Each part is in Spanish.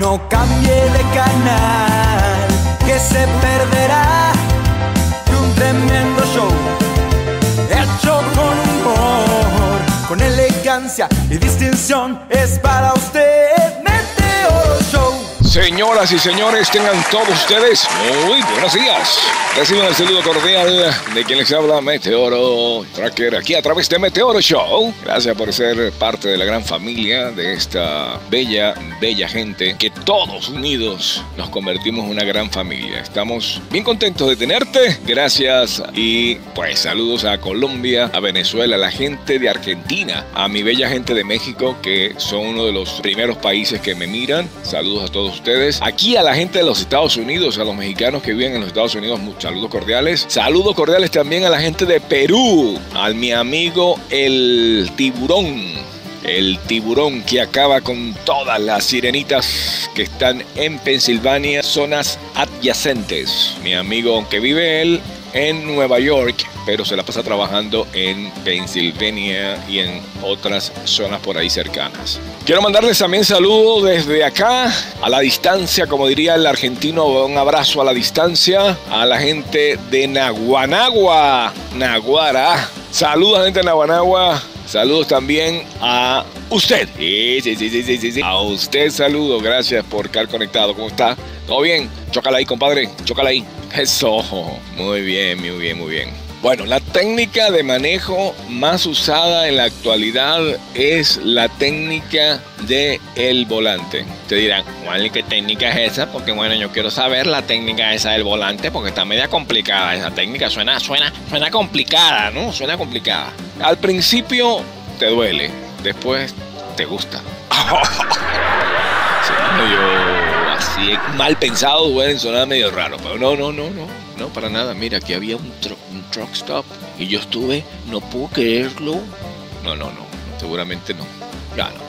No cambie de canal, que se perderá de un tremendo show. Hecho con humor, con elegancia y distinción, es para usted. Señoras y señores, tengan todos ustedes muy buenos días. Reciban el saludo cordial de quien les habla, Meteoro Tracker, aquí a través de Meteoro Show. Gracias por ser parte de la gran familia de esta bella, bella gente que todos unidos nos convertimos en una gran familia. Estamos bien contentos de tenerte. Gracias y pues saludos a Colombia, a Venezuela, a la gente de Argentina, a mi bella gente de México que son uno de los primeros países que me miran. Saludos a todos Aquí a la gente de los Estados Unidos, a los mexicanos que viven en los Estados Unidos, saludos cordiales. Saludos cordiales también a la gente de Perú, al mi amigo el tiburón. El tiburón que acaba con todas las sirenitas que están en Pensilvania, zonas adyacentes. Mi amigo, aunque vive él en Nueva York, pero se la pasa trabajando en Pensilvania y en otras zonas por ahí cercanas. Quiero mandarles también saludos desde acá, a la distancia, como diría el argentino, un abrazo a la distancia, a la gente de Naguanagua, Naguara. Saludos gente de Naguanagua. Saludos también a usted. Sí, sí, sí, sí, sí, sí. A usted saludo. Gracias por estar conectado. ¿Cómo está? ¿Todo bien? Chócala ahí, compadre. Chócala ahí. Eso. Muy bien, muy bien, muy bien. Bueno, la técnica de manejo más usada en la actualidad es la técnica de el volante. Te dirán, Juan, ¿qué técnica es esa? Porque bueno, yo quiero saber la técnica esa del volante porque está media complicada esa técnica. Suena, suena, suena complicada, ¿no? Suena complicada. Al principio te duele, después te gusta. Sí, medio así, mal pensado, pueden sonar medio raro, pero no, no, no, no, no, para nada. Mira, aquí había un, un truck stop y yo estuve, no puedo creerlo. No, no, no, seguramente no. Ya no.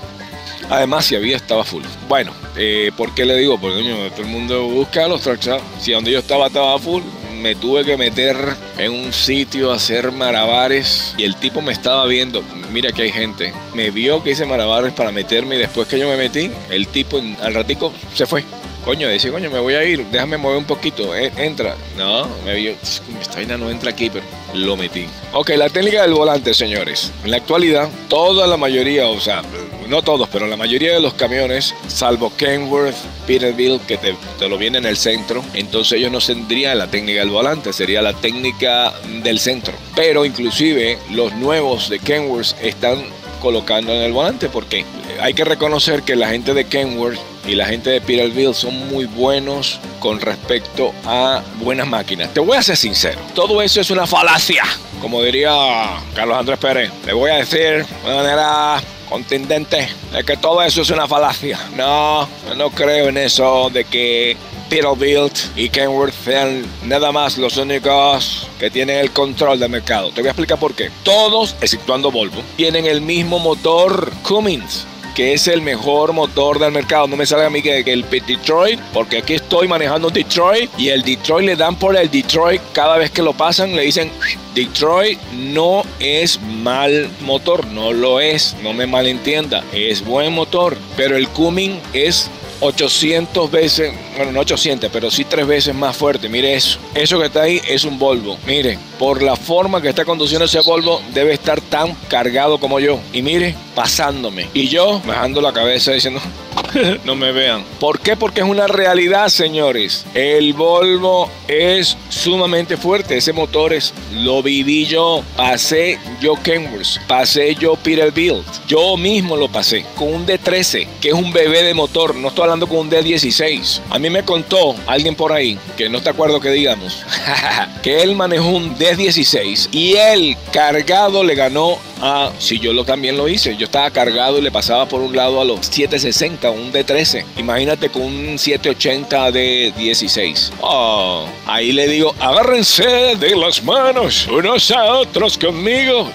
Además, si había, estaba full. Bueno, eh, ¿por qué le digo? Porque coño, todo el mundo busca los truck stops. Si donde yo estaba estaba full, me tuve que meter en un sitio a hacer malabares y el tipo me estaba viendo. Mira que hay gente. Me vio que hice malabares para meterme y después que yo me metí, el tipo al ratico se fue. Coño, decía, coño, me voy a ir, déjame mover un poquito, eh, entra. No, me vio, esta vaina no entra aquí, pero lo metí. Ok, la técnica del volante, señores. En la actualidad, toda la mayoría, o sea, no todos, pero la mayoría de los camiones, salvo Kenworth, Peterbilt, que te, te lo viene en el centro, entonces ellos no tendrían la técnica del volante, sería la técnica del centro. Pero inclusive los nuevos de Kenworth están colocando en el volante porque hay que reconocer que la gente de Kenworth y la gente de Peterbilt son muy buenos con respecto a buenas máquinas. Te voy a ser sincero, todo eso es una falacia. Como diría Carlos Andrés Pérez, le voy a decir de manera contundente de que todo eso es una falacia. No, no creo en eso de que Peterbilt y Kenworth sean nada más los únicos que tienen el control del mercado. Te voy a explicar por qué. Todos, exceptuando Volvo, tienen el mismo motor Cummins que es el mejor motor del mercado. No me salga a mí que, el Detroit, porque aquí estoy manejando Detroit y el Detroit le dan por el Detroit cada vez que lo pasan, le dicen Detroit no es mal motor, no lo es, no me malentienda, es buen motor, pero el Cummins es 800 veces, bueno, no 800, pero sí tres veces más fuerte. Mire eso. Eso que está ahí es un Volvo. Mire, por la forma que está conduciendo ese Volvo, debe estar tan cargado como yo. Y mire, pasándome. Y yo bajando la cabeza diciendo, no me vean. ¿Por qué? Porque es una realidad, señores. El Volvo es sumamente fuerte. Ese motor es, lo viví yo. Pasé yo Kenworth. Pasé yo Peterbilt. Yo mismo lo pasé con un D13, que es un bebé de motor. No estoy hablando con un D16. A mí me contó alguien por ahí, que no está acuerdo que digamos, que él manejó un D16 y él cargado le ganó a, si yo lo también lo hice, yo estaba cargado y le pasaba por un lado a los 760, un D13. Imagínate con un 780 de 16. Oh, ahí le digo, agárrense de las manos unos a otros conmigo.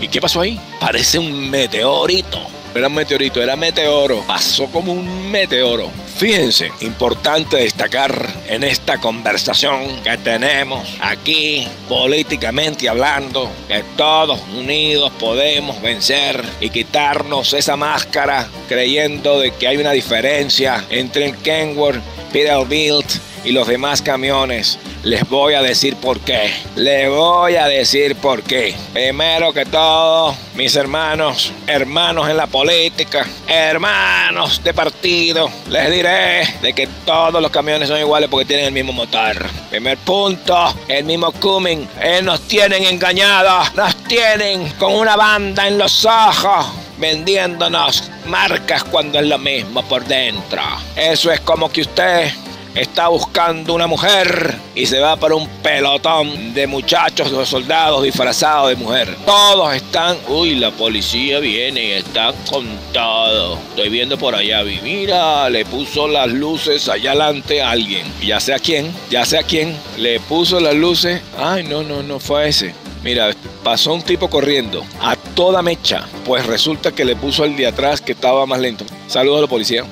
¿Y qué pasó ahí? Parece un meteorito. Era un meteorito, era meteoro. Pasó como un meteoro. Fíjense, importante destacar en esta conversación que tenemos aquí, políticamente hablando, que todos unidos podemos vencer y quitarnos esa máscara creyendo de que hay una diferencia entre el Kenworth, Peterbilt y los demás camiones. Les voy a decir por qué. Les voy a decir por qué. Primero que todo, mis hermanos, hermanos en la política, hermanos de partido, les diré de que todos los camiones son iguales porque tienen el mismo motor. Primer punto, el mismo Cumming. Eh, nos tienen engañados, nos tienen con una banda en los ojos vendiéndonos marcas cuando es lo mismo por dentro. Eso es como que usted está buscando una mujer y se va para un pelotón de muchachos o soldados disfrazados de mujer. Todos están, uy, la policía viene y están con todo. Estoy viendo por allá, mira, le puso las luces allá adelante a alguien. Ya sé a quién, ya sé a quién, le puso las luces. Ay, no, no, no fue ese. Mira, pasó un tipo corriendo a toda mecha, pues resulta que le puso el de atrás que estaba más lento. Saludos a la policía.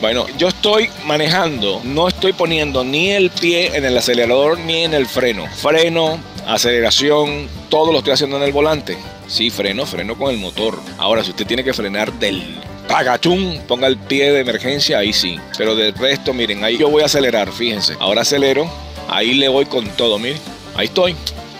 Bueno, yo estoy manejando, no estoy poniendo ni el pie en el acelerador ni en el freno. Freno, aceleración, todo lo estoy haciendo en el volante. Sí, freno, freno con el motor. Ahora, si usted tiene que frenar del pagachún, ponga el pie de emergencia, ahí sí. Pero del resto, miren, ahí yo voy a acelerar, fíjense. Ahora acelero, ahí le voy con todo, miren. Ahí estoy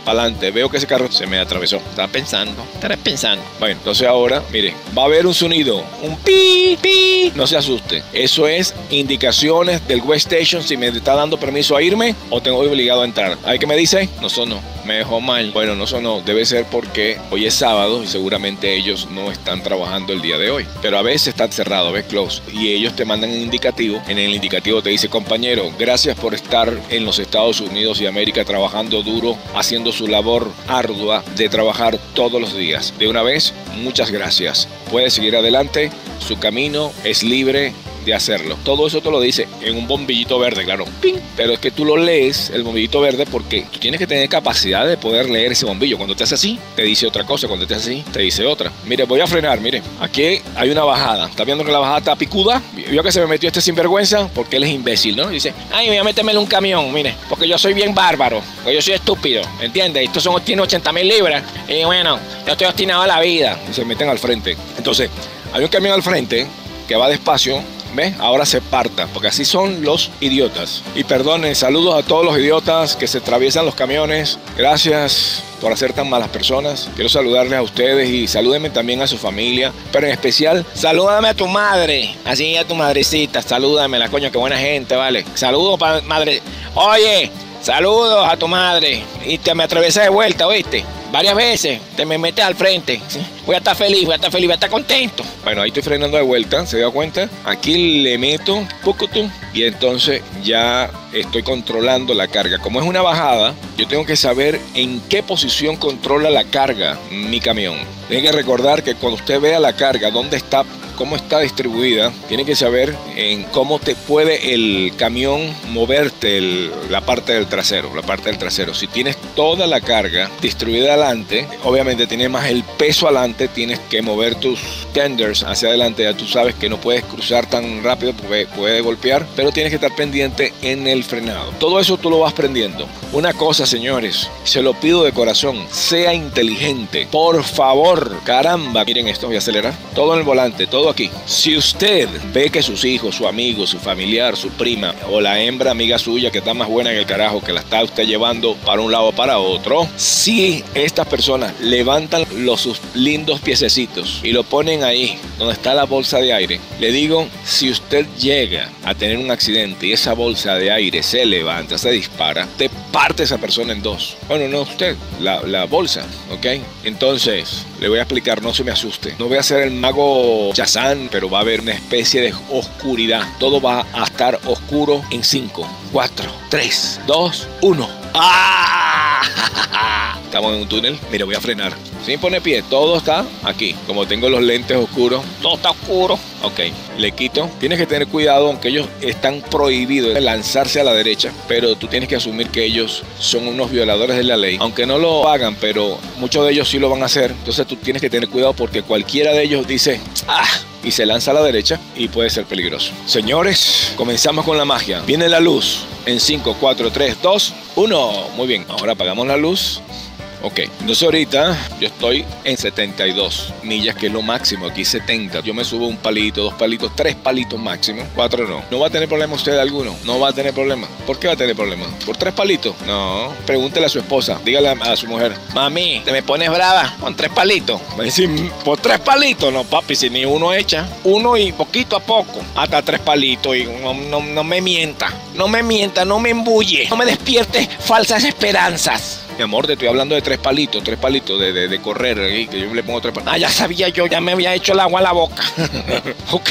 adelante. Veo que ese carro se me atravesó. Estaba pensando, estaré pensando. Bueno, entonces ahora, mire, va a haber un sonido, un pi, pi. No se asuste. Eso es indicaciones del West Station si me está dando permiso a irme o tengo obligado a entrar. ¿Hay que me dice? No sonó. Me dejó mal. Bueno, no sonó. Debe ser porque hoy es sábado y seguramente ellos no están trabajando el día de hoy. Pero a veces está cerrado, ves close. Y ellos te mandan un indicativo. En el indicativo te dice, compañero, gracias por estar en los Estados Unidos y América trabajando duro, haciendo su labor ardua de trabajar todos los días. De una vez, muchas gracias. Puede seguir adelante, su camino es libre de hacerlo. Todo eso te lo dice en un bombillito verde, claro. ¡Ping! Pero es que tú lo lees, el bombillito verde, porque tú tienes que tener capacidad de poder leer ese bombillo. Cuando te hace así, te dice otra cosa. Cuando te hace así, te dice otra. Mire, voy a frenar, mire. Aquí hay una bajada. ¿Está viendo que la bajada está picuda? Vio que se me metió este sinvergüenza porque él es imbécil, ¿no? Dice, ay, voy a meterme en un camión, mire, porque yo soy bien bárbaro, porque yo soy estúpido, ¿entiendes? Estos son, tiene 80 mil libras. Y bueno, yo estoy obstinado a la vida. Y se meten al frente. Entonces, hay un camión al frente que va despacio ¿Ve? Ahora se parta, porque así son los idiotas. Y perdonen, saludos a todos los idiotas que se atraviesan los camiones. Gracias por hacer tan malas personas. Quiero saludarles a ustedes y salúdenme también a su familia. Pero en especial, salúdame a tu madre. Así a tu madrecita. Salúdame, la coño, qué buena gente, ¿vale? Saludos para madre. Oye, saludos a tu madre. Y te me atravesé de vuelta, ¿oíste? varias veces, te me metes al frente. Voy a estar feliz, voy a estar feliz, voy a estar contento. Bueno, ahí estoy frenando de vuelta, ¿se da cuenta? Aquí le meto tú y entonces ya estoy controlando la carga. Como es una bajada, yo tengo que saber en qué posición controla la carga mi camión. Tiene que recordar que cuando usted vea la carga, dónde está cómo está distribuida, tiene que saber en cómo te puede el camión moverte la parte del trasero, la parte del trasero. Si tienes toda la carga distribuida adelante, obviamente tienes más el peso adelante, tienes que mover tus tenders hacia adelante, ya tú sabes que no puedes cruzar tan rápido porque puede golpear, pero tienes que estar pendiente en el frenado. Todo eso tú lo vas aprendiendo. Una cosa, señores, se lo pido de corazón, sea inteligente, por favor, caramba, miren esto, voy a acelerar, todo en el volante, todo aquí. Si usted ve que sus hijos, su amigo, su familiar, su prima o la hembra amiga suya que está más buena en el carajo, que la está usted llevando para un lado o para otro, si estas personas levantan los sus lindos piececitos y lo ponen ahí donde está la bolsa de aire, le digo, si usted llega a tener un accidente y esa bolsa de aire se levanta, se dispara, te parte esa persona en dos. Bueno, no usted, la, bolsa, ¿ok? Entonces, le voy a explicar, no se me asuste. No voy a ser el mago Pero va a haber una especie de oscuridad. Todo va a estar oscuro en 5, 4, 3, 2, 1. ¡Ah! Estamos en un túnel. Mira, voy a frenar. Sin poner pie, todo está aquí. Como tengo los lentes oscuros, todo está oscuro. Ok, le quito. Tienes que tener cuidado, aunque ellos están prohibidos de lanzarse a la derecha, pero tú tienes que asumir que ellos son unos violadores de la ley. Aunque no lo hagan, pero muchos de ellos sí lo van a hacer. Entonces tú tienes que tener cuidado porque cualquiera de ellos dice, ah, y se lanza a la derecha y puede ser peligroso. Señores, comenzamos con la magia. Viene la luz en 5, 4, 3, 2, 1. Muy bien, ahora apagamos la luz Ok, entonces ahorita yo estoy en 72 millas, que es lo máximo. Aquí 70. Yo me subo un palito, dos palitos, tres palitos máximo. Cuatro no. ¿No va a tener problema usted alguno? No va a tener problema. ¿Por qué va a tener problema? ¿Por tres palitos? No. Pregúntele a su esposa. Dígale a, su mujer. Mami, ¿te me pones brava con tres palitos? Me dice, ¿por tres palitos? No, papi, si ni uno echa. Uno y poquito a poco. Hasta tres palitos. Y no, no, no me mienta. No me mienta, no me embulle. No me despierte falsas esperanzas. Mi amor, te estoy hablando de tres palitos, tres palitos de, de, correr, que yo le pongo tres palitos. Ah, ya sabía yo, ya me había hecho el agua a la boca. ok,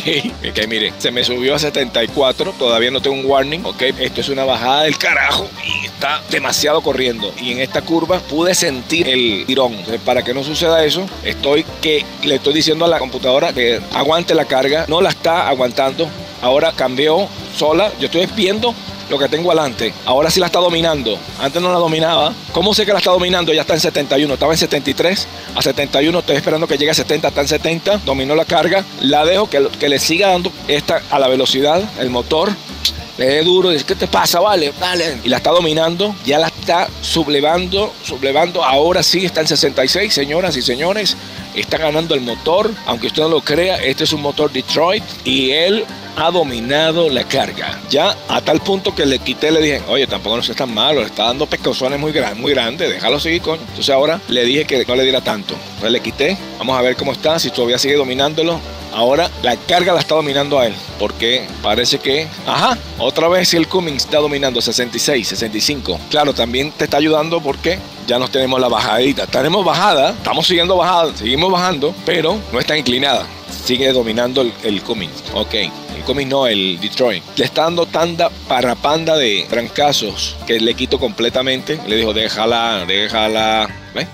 ok, mire, se me subió a 74, todavía no tengo un warning, ok, esto es una bajada del carajo y está demasiado corriendo. Y en esta curva pude sentir el tirón. Entonces, para que no suceda eso, estoy que le estoy diciendo a la computadora que aguante la carga, no la está aguantando. Ahora cambió sola, yo estoy viendo lo que tengo adelante. Ahora sí la está dominando. Antes no la dominaba. ¿Cómo sé que la está dominando? Ya está en 71. Estaba en 73. A 71 estoy esperando que llegue a 70. Está en 70. Dominó la carga. La dejo que, le siga dando esta a la velocidad. El motor. Le dé duro. Dice, ¿qué te pasa? Vale, dale. Y la está dominando. Ya la está sublevando. Sublevando. Ahora sí está en 66, señoras y señores. Está ganando el motor. Aunque usted no lo crea, este es un motor Detroit. Y él ha dominado la carga. Ya a tal punto que le quité, le dije, oye, tampoco no seas tan malo, está dando pescozones muy, grandes, muy grandes, déjalo seguir, coño. Entonces ahora le dije que no le diera tanto. Entonces le quité, vamos a ver cómo está, si todavía sigue dominándolo. Ahora la carga la está dominando a él, porque parece que, ajá, otra vez el Cummings está dominando 66, 65. Claro, también te está ayudando porque ya nos tenemos la bajadita. Tenemos bajada, estamos siguiendo bajada, seguimos bajando, pero no está inclinada. Sigue dominando el, el Cummings. Ok no, el Detroit. Le está dando tanda para panda de trancazos que le quito completamente. Le dijo, déjala, déjala.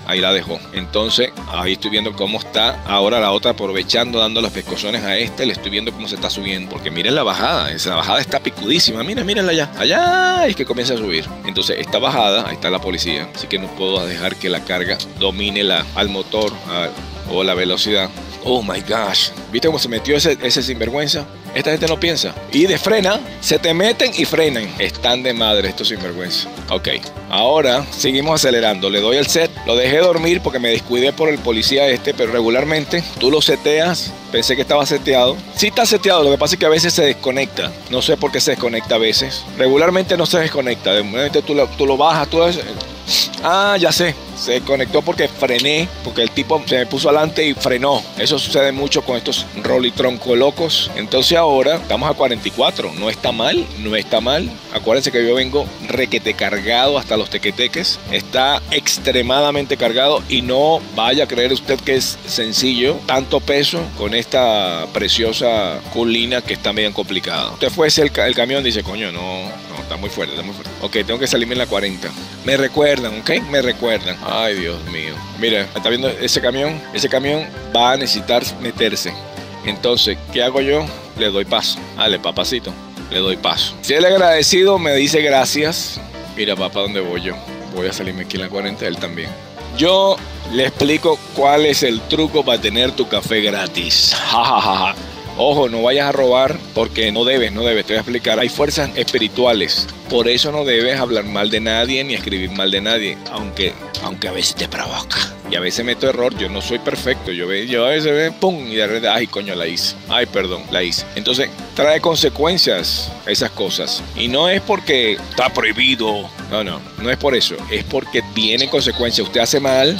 Ahí la dejó. Entonces, ahí estoy viendo cómo está ahora la otra aprovechando, dando las pescozones a este. Le estoy viendo cómo se está subiendo. Porque miren la bajada. Esa bajada está picudísima. Miren, mírenla allá. Allá es que comienza a subir. Entonces, esta bajada, ahí está la policía. Así que no puedo dejar que la carga domine la, al motor o la velocidad. Oh my gosh. ¿Viste cómo se metió ese, ese sinvergüenza? Esta gente no piensa. Y de frena, se te meten y frenan. Están de madre estos sinvergüenza. Ok, ahora seguimos acelerando. Le doy el set. Lo dejé dormir porque me descuidé por el policía este, pero regularmente tú lo seteas. Pensé que estaba seteado. Sí está seteado, lo que pasa es que a veces se desconecta. No sé por qué se desconecta a veces. Regularmente no se desconecta. De momento tú lo, tú lo bajas. Ah, ya sé se conectó porque frené, porque el tipo se me puso adelante y frenó. Eso sucede mucho con estos tronco locos. Entonces ahora estamos a 44. No está mal, no está mal. Acuérdense que yo vengo requete cargado hasta los tequeteques. Está extremadamente cargado y no vaya a creer usted que es sencillo. Tanto peso con esta preciosa colina que está medio complicada. Usted fuese el, el camión dice, coño, no, no, está muy fuerte, está muy fuerte. Ok, tengo que salirme en la 40. Me recuerdan, ok, me recuerdan. Ay, Dios mío. Mira, está viendo ese camión. Ese camión va a necesitar meterse. Entonces, ¿qué hago yo? Le doy paso. Dale, papacito. Le doy paso. Si él agradecido, me dice gracias. Mira, papá, ¿dónde voy yo? Voy a salirme aquí en la 40, él también. Yo le explico cuál es el truco para tener tu café gratis. Ja, ja, ja. Ojo, no vayas a robar porque no debes, no debes. Te voy a explicar. Hay fuerzas espirituales. Por eso no debes hablar mal de nadie ni escribir mal de nadie. Aunque, aunque a veces te provoca. Y a veces meto error. Yo no soy perfecto. Yo, yo a veces ve, pum, y de repente, ay, coño, la hice. Ay, perdón, la hice. Entonces, trae consecuencias esas cosas. Y no es porque está prohibido. No, no, no es por eso. Es porque tiene consecuencias. Usted hace mal,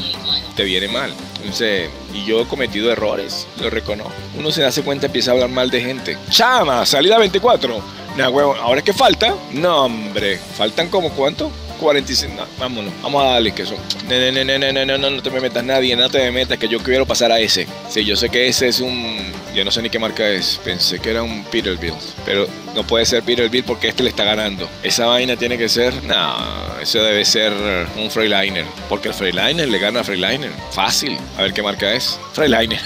te viene mal. Entonces, y yo he cometido errores, lo reconozco. Uno se hace cuenta, empieza a hablar mal de gente. Chama, salida 24. Nah, huevo, ahora es que falta. No, hombre, faltan como cuánto? 45. vámonos, vamos a darle que son. No, no, no, no, no, no, no, no te me metas nadie, no te me metas, que yo quiero pasar a ese. Sí, yo sé que ese es un. Yo no sé ni qué marca es. Pensé que era un Peterbilt. Pero no puede ser Peterbilt porque este le está ganando. Esa vaina tiene que ser, no, eso debe ser un Freiliner, porque el Freiliner le gana a Freiliner. Fácil. A ver qué marca es. Freiliner.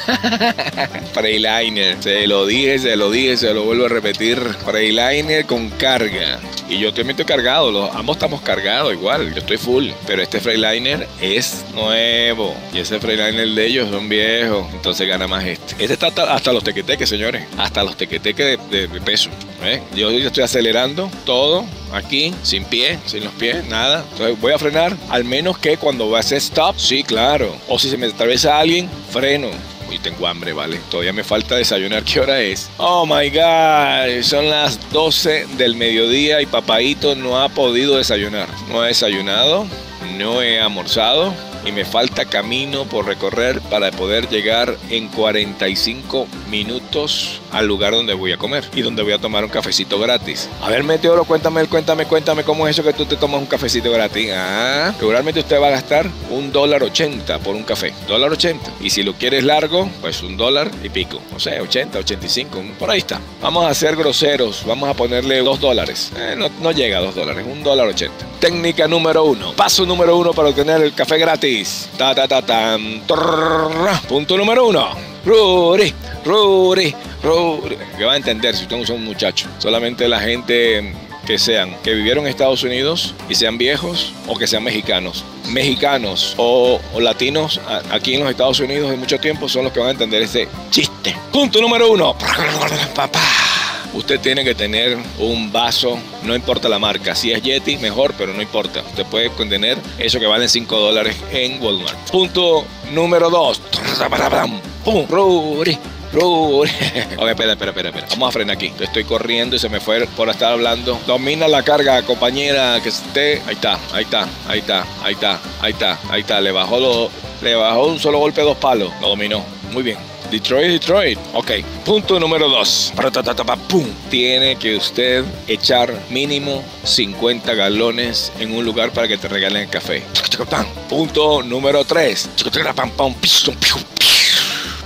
Freiliner. Se lo dije, se lo dije, se lo vuelvo a repetir. Freiliner con carga. Y yo también estoy cargado, los, ambos estamos cargados igual, yo estoy full. Pero este Freiliner es nuevo. Y ese Freiliner de ellos son viejos. Entonces gana más este. Este está hasta, los tequeteques, señores. Hasta los tequeteques de, peso. ¿Eh? Yo estoy acelerando todo aquí, sin pie, sin los pies, nada. Entonces voy a frenar, al menos que cuando va a hacer stop, sí, claro. O si se me atraviesa alguien, freno y tengo hambre, ¿vale? Todavía me falta desayunar. ¿Qué hora es? Oh my God, son las 12 del mediodía y papadito no ha podido desayunar. No ha desayunado, no he almorzado y me falta camino por recorrer para poder llegar en 45 minutos al lugar donde voy a comer y donde voy a tomar un cafecito gratis. A ver, Meteoro, cuéntame, cuéntame, cuéntame cómo es eso que tú te tomas un cafecito gratis. Ah, seguramente usted va a gastar un dólar ochenta por un café. Dólar ochenta. Y si lo quieres largo, pues un dólar y pico. No sé, 80, 85, por ahí está. Vamos a ser groseros, vamos a ponerle dos dólares. Eh, no, llega a dos dólares, un dólar ochenta. Técnica número uno. Paso número uno para obtener el café gratis. Ta ta ta tan. Punto número uno. Rudy, Rudy, Rudy. Que va a entender si usted es un muchacho. Solamente la gente que sean, que vivieron en Estados Unidos y sean viejos o que sean mexicanos. Mexicanos o, latinos aquí en los Estados Unidos de mucho tiempo son los que van a entender ese chiste. Punto número uno. Papá usted tiene que tener un vaso, no importa la marca. Si es Yeti, mejor, pero no importa. Usted puede contener eso que vale 5 dólares en Walmart. Punto número 2. ¡Pum! Rudy. ok, espera, espera, espera, espera. Vamos a frenar aquí. Estoy corriendo y se me fue por estar hablando. Domina la carga, compañera, que esté. Ahí está, ahí está, ahí está, ahí está, ahí está, ahí está. Le bajó, lo, le bajó un solo golpe dos palos. Lo dominó. Muy bien. Detroit, Detroit. Ok. Punto número dos. ¡Pum! Tiene que usted echar mínimo 50 galones en un lugar para que te regalen café. Punto número tres.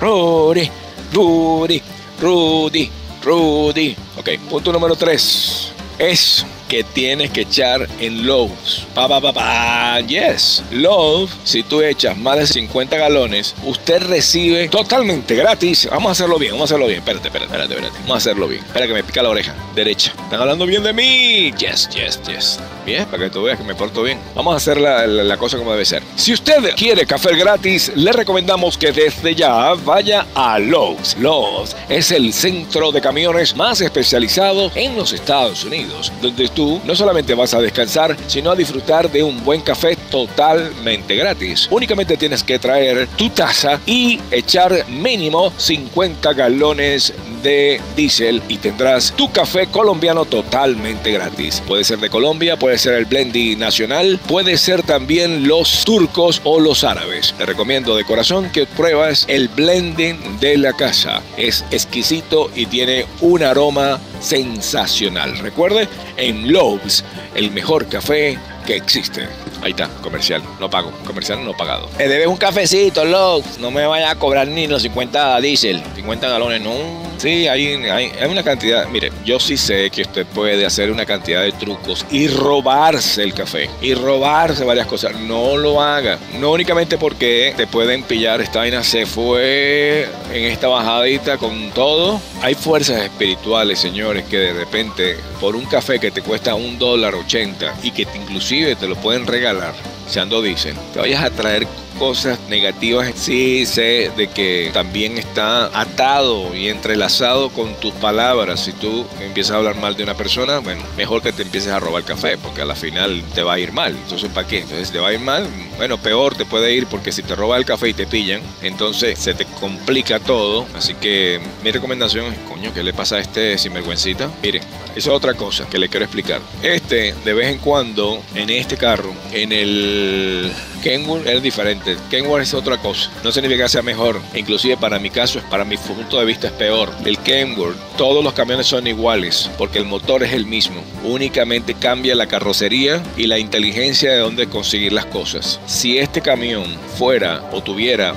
Rudy, Rudy, Rudy, Rudy. Ok. Punto número tres. Es que tienes que echar en Lowe's. Pa, pa, pa, pa. Yes. Lowe's, si tú echas más de 50 galones, usted recibe totalmente gratis. Vamos a hacerlo bien, vamos a hacerlo bien. Espérate, espérate, espérate, espérate. Vamos a hacerlo bien. Espera que me pica la oreja. Derecha. Están hablando bien de mí. Yes, yes, yes. Bien, para que tú veas que me porto bien. Vamos a hacer la, la cosa como debe ser. Si usted quiere café gratis, le recomendamos que desde ya vaya a Lowe's. Lowe's es el centro de camiones más especializado en los Estados Unidos, donde tú no solamente vas a descansar, sino a disfrutar de un buen café totalmente gratis. Únicamente tienes que traer tu taza y echar mínimo 50 galones de diésel y tendrás tu café colombiano totalmente gratis. Puede ser de Colombia, puede ser el Blendy nacional, puede ser también los turcos o los árabes. Te recomiendo de corazón que pruebas el blending de la casa. Es exquisito y tiene un aroma sensacional. Recuerde, en Lowe's, el mejor café que existe. Ahí está, comercial, no pago, comercial no pagado. Me debes un cafecito, Lowe's, no me vaya a cobrar ni los 50 diésel, 50 galones, no. Sí, hay, hay, una cantidad, mire, yo sí sé que usted puede hacer una cantidad de trucos y robarse el café, y robarse varias cosas, no lo haga, no únicamente porque te pueden pillar, esta vaina se fue en esta bajadita con todo. Hay fuerzas espirituales, señores, que de repente por un café que te cuesta un dólar ochenta y que inclusive te lo pueden regalar, se ando dicen, te vayas a traer cosas negativas, sí sé de que también está atado y entrelazado con tus palabras. Si tú empiezas a hablar mal de una persona, bueno, mejor que te empieces a robar café, porque a la final te va a ir mal. Entonces, ¿para qué? Entonces, te va a ir mal. Bueno, peor te puede ir porque si te roba el café y te pillan, entonces se te complica todo. Así que mi recomendación es, coño, ¿qué le pasa a este sinvergüencita? Mire, eso es otra cosa que le quiero explicar. Este, de vez en cuando, en este carro, en el Kenworth es diferente. Kenworth es otra cosa. No significa que sea mejor. Inclusive para mi caso, para mi punto de vista es peor. El Kenworth, todos los camiones son iguales porque el motor es el mismo. Únicamente cambia la carrocería y la inteligencia de dónde conseguir las cosas. Si este camión fuera o tuviera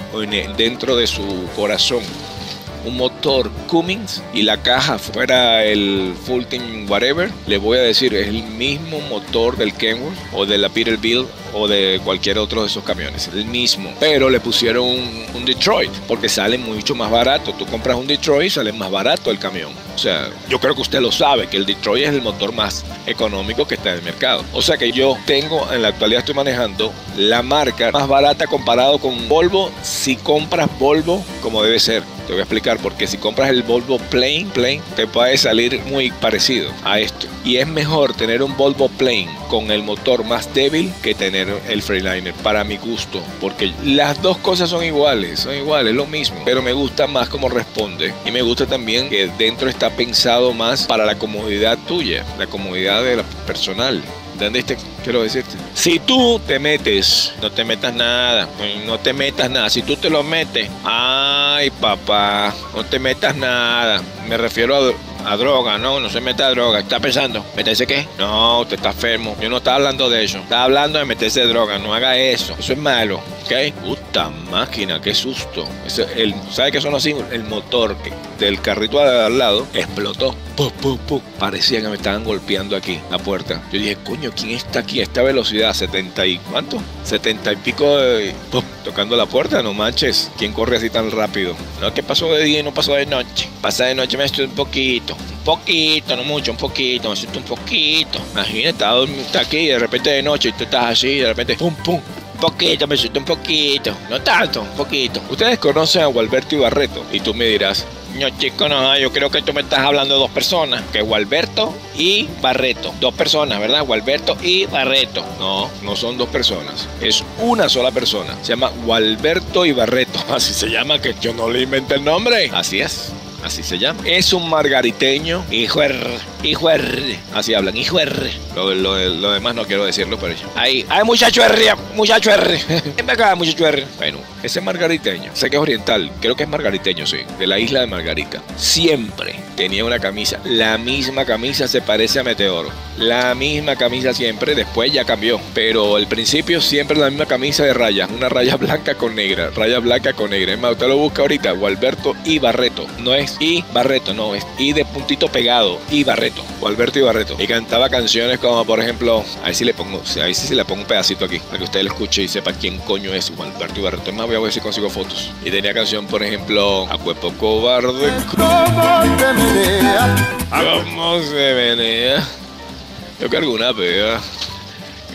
dentro de su corazón un motor Cummins y la caja fuera el Fulton whatever, le voy a decir, es el mismo motor del Kenworth o de la Peterbilt o de cualquier otro de esos camiones, el mismo. Pero le pusieron un, Detroit porque sale mucho más barato. Tú compras un Detroit, sale más barato el camión. O sea, yo creo que usted lo sabe, que el Detroit es el motor más económico que está en el mercado. O sea que yo tengo, en la actualidad estoy manejando la marca más barata comparado con Volvo si compras Volvo como debe ser. Te voy a explicar porque si compras el Volvo Plain, Plain te puede salir muy parecido a esto. Y es mejor tener un Volvo Plain con el motor más débil que tener el Freeliner para mi gusto, porque las dos cosas son iguales, son iguales, lo mismo, pero me gusta más cómo responde y me gusta también que dentro está pensado más para la comodidad tuya, la comodidad de la personal. Quiero decirte. Si tú te metes, no te metas nada, no te metas nada. Si tú te lo metes, ay papá, no te metas nada. Me refiero a a droga, no, no se meta a droga. ¿Está pensando? ¿Meterse qué? No, usted está enfermo. Yo no estaba hablando de eso. Estaba hablando de meterse droga. No haga eso. Eso es malo. ¿Ok? Puta máquina, qué susto. el, ¿Sabe qué son así? El motor del carrito al lado explotó. Parecía que me estaban golpeando aquí la puerta. Yo dije, coño, ¿quién está aquí a esta velocidad? ¿70 y cuánto? 70 y pico tocando la puerta, no manches. ¿Quién corre así tan rápido? No, ¿qué pasó de día y no pasó de noche? Pasa de noche me estoy un poquito. Un poquito, no mucho, un poquito. Me siento un poquito. Imagínate, está aquí y de repente de noche y tú estás así y de repente pum, pum. Un poquito, me siento un poquito. No tanto, un poquito. Ustedes conocen a Gualberto Ibarreto y tú me dirás, no, chico, no, yo creo que tú me estás hablando de dos personas, que es Gualberto y Barreto. Dos personas, ¿verdad? Gualberto y Barreto. No, no son dos personas. Es una sola persona. Se llama Gualberto y Barreto. Así se llama, que yo no le inventé el nombre. Así es así se llama. Es un margariteño, hijo R, hijo R, así hablan, hijo R. Lo, lo, demás no quiero decirlo, pero ahí, hay muchacho R, muchacho R. me acaba, muchacho R. Bueno, ese margariteño, sé que es oriental, creo que es margariteño, sí, de la isla de Margarita. Siempre tenía una camisa, la misma camisa se parece a Meteoro. La misma camisa siempre, después ya cambió. Pero al principio siempre la misma camisa de rayas, una raya blanca con negra, raya blanca con negra. Es más, usted lo busca ahorita, Gualberto y Barreto. No es y Barreto, no, es y de puntito pegado, y Barreto, o Alberto y Barreto. Y cantaba canciones como, por ejemplo, ahí sí le pongo, ahí sí, le pongo un pedacito aquí, para que usted lo escuche y sepa quién coño es Alberto Barreto. Es más, voy a ver si consigo fotos. Y tenía canción, por ejemplo, A Cuerpo Cobarde. ¿Cómo se menea? Yo cargo una pega.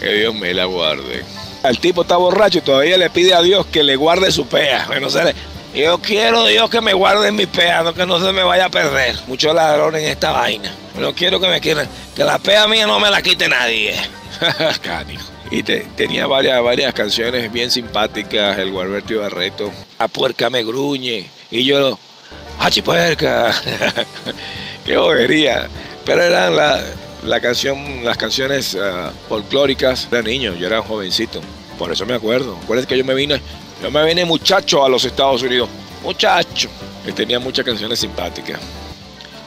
Que Dios me la guarde. El tipo está borracho y todavía le pide a Dios que le guarde su pea. Bueno, se le, yo quiero, Dios, que me guarde mi peado, que no se me vaya a perder. Muchos ladrones en esta vaina. No quiero que me quieran, que la pea mía no me la quite nadie. Y tenía varias, varias canciones bien simpáticas, el Gualberto Barreto. La puerca me gruñe. Y yo, puerca! ¡Qué bobería! Pero eran la, la canción, las canciones uh, folclóricas. Era niño, yo era un jovencito. Por eso me acuerdo. Acuérdate que yo me vine yo me vine muchacho a los Estados Unidos. Muchacho. Que tenía muchas canciones simpáticas.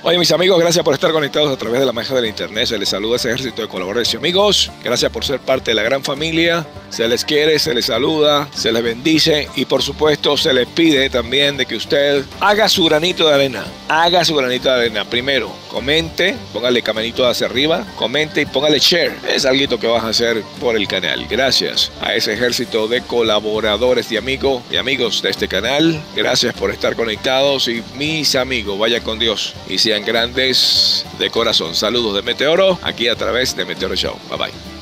Oye, mis amigos, gracias por estar conectados a través de la magia del internet. Se les saluda ese ejército de colaboradores y amigos. Gracias por ser parte de la gran familia. Se les quiere, se les saluda, se les bendice y por supuesto se les pide también de que usted haga su granito de arena. Haga su granito de arena. Primero, comente, póngale caminito hacia arriba, comente y póngale share. Es algo que vas a hacer por el canal. Gracias a ese ejército de colaboradores y amigos y amigos de este canal. Gracias por estar conectados y mis amigos, vaya con Dios y grandes de corazón. Saludos de Meteoro, aquí a través de Meteoro Show. Bye bye.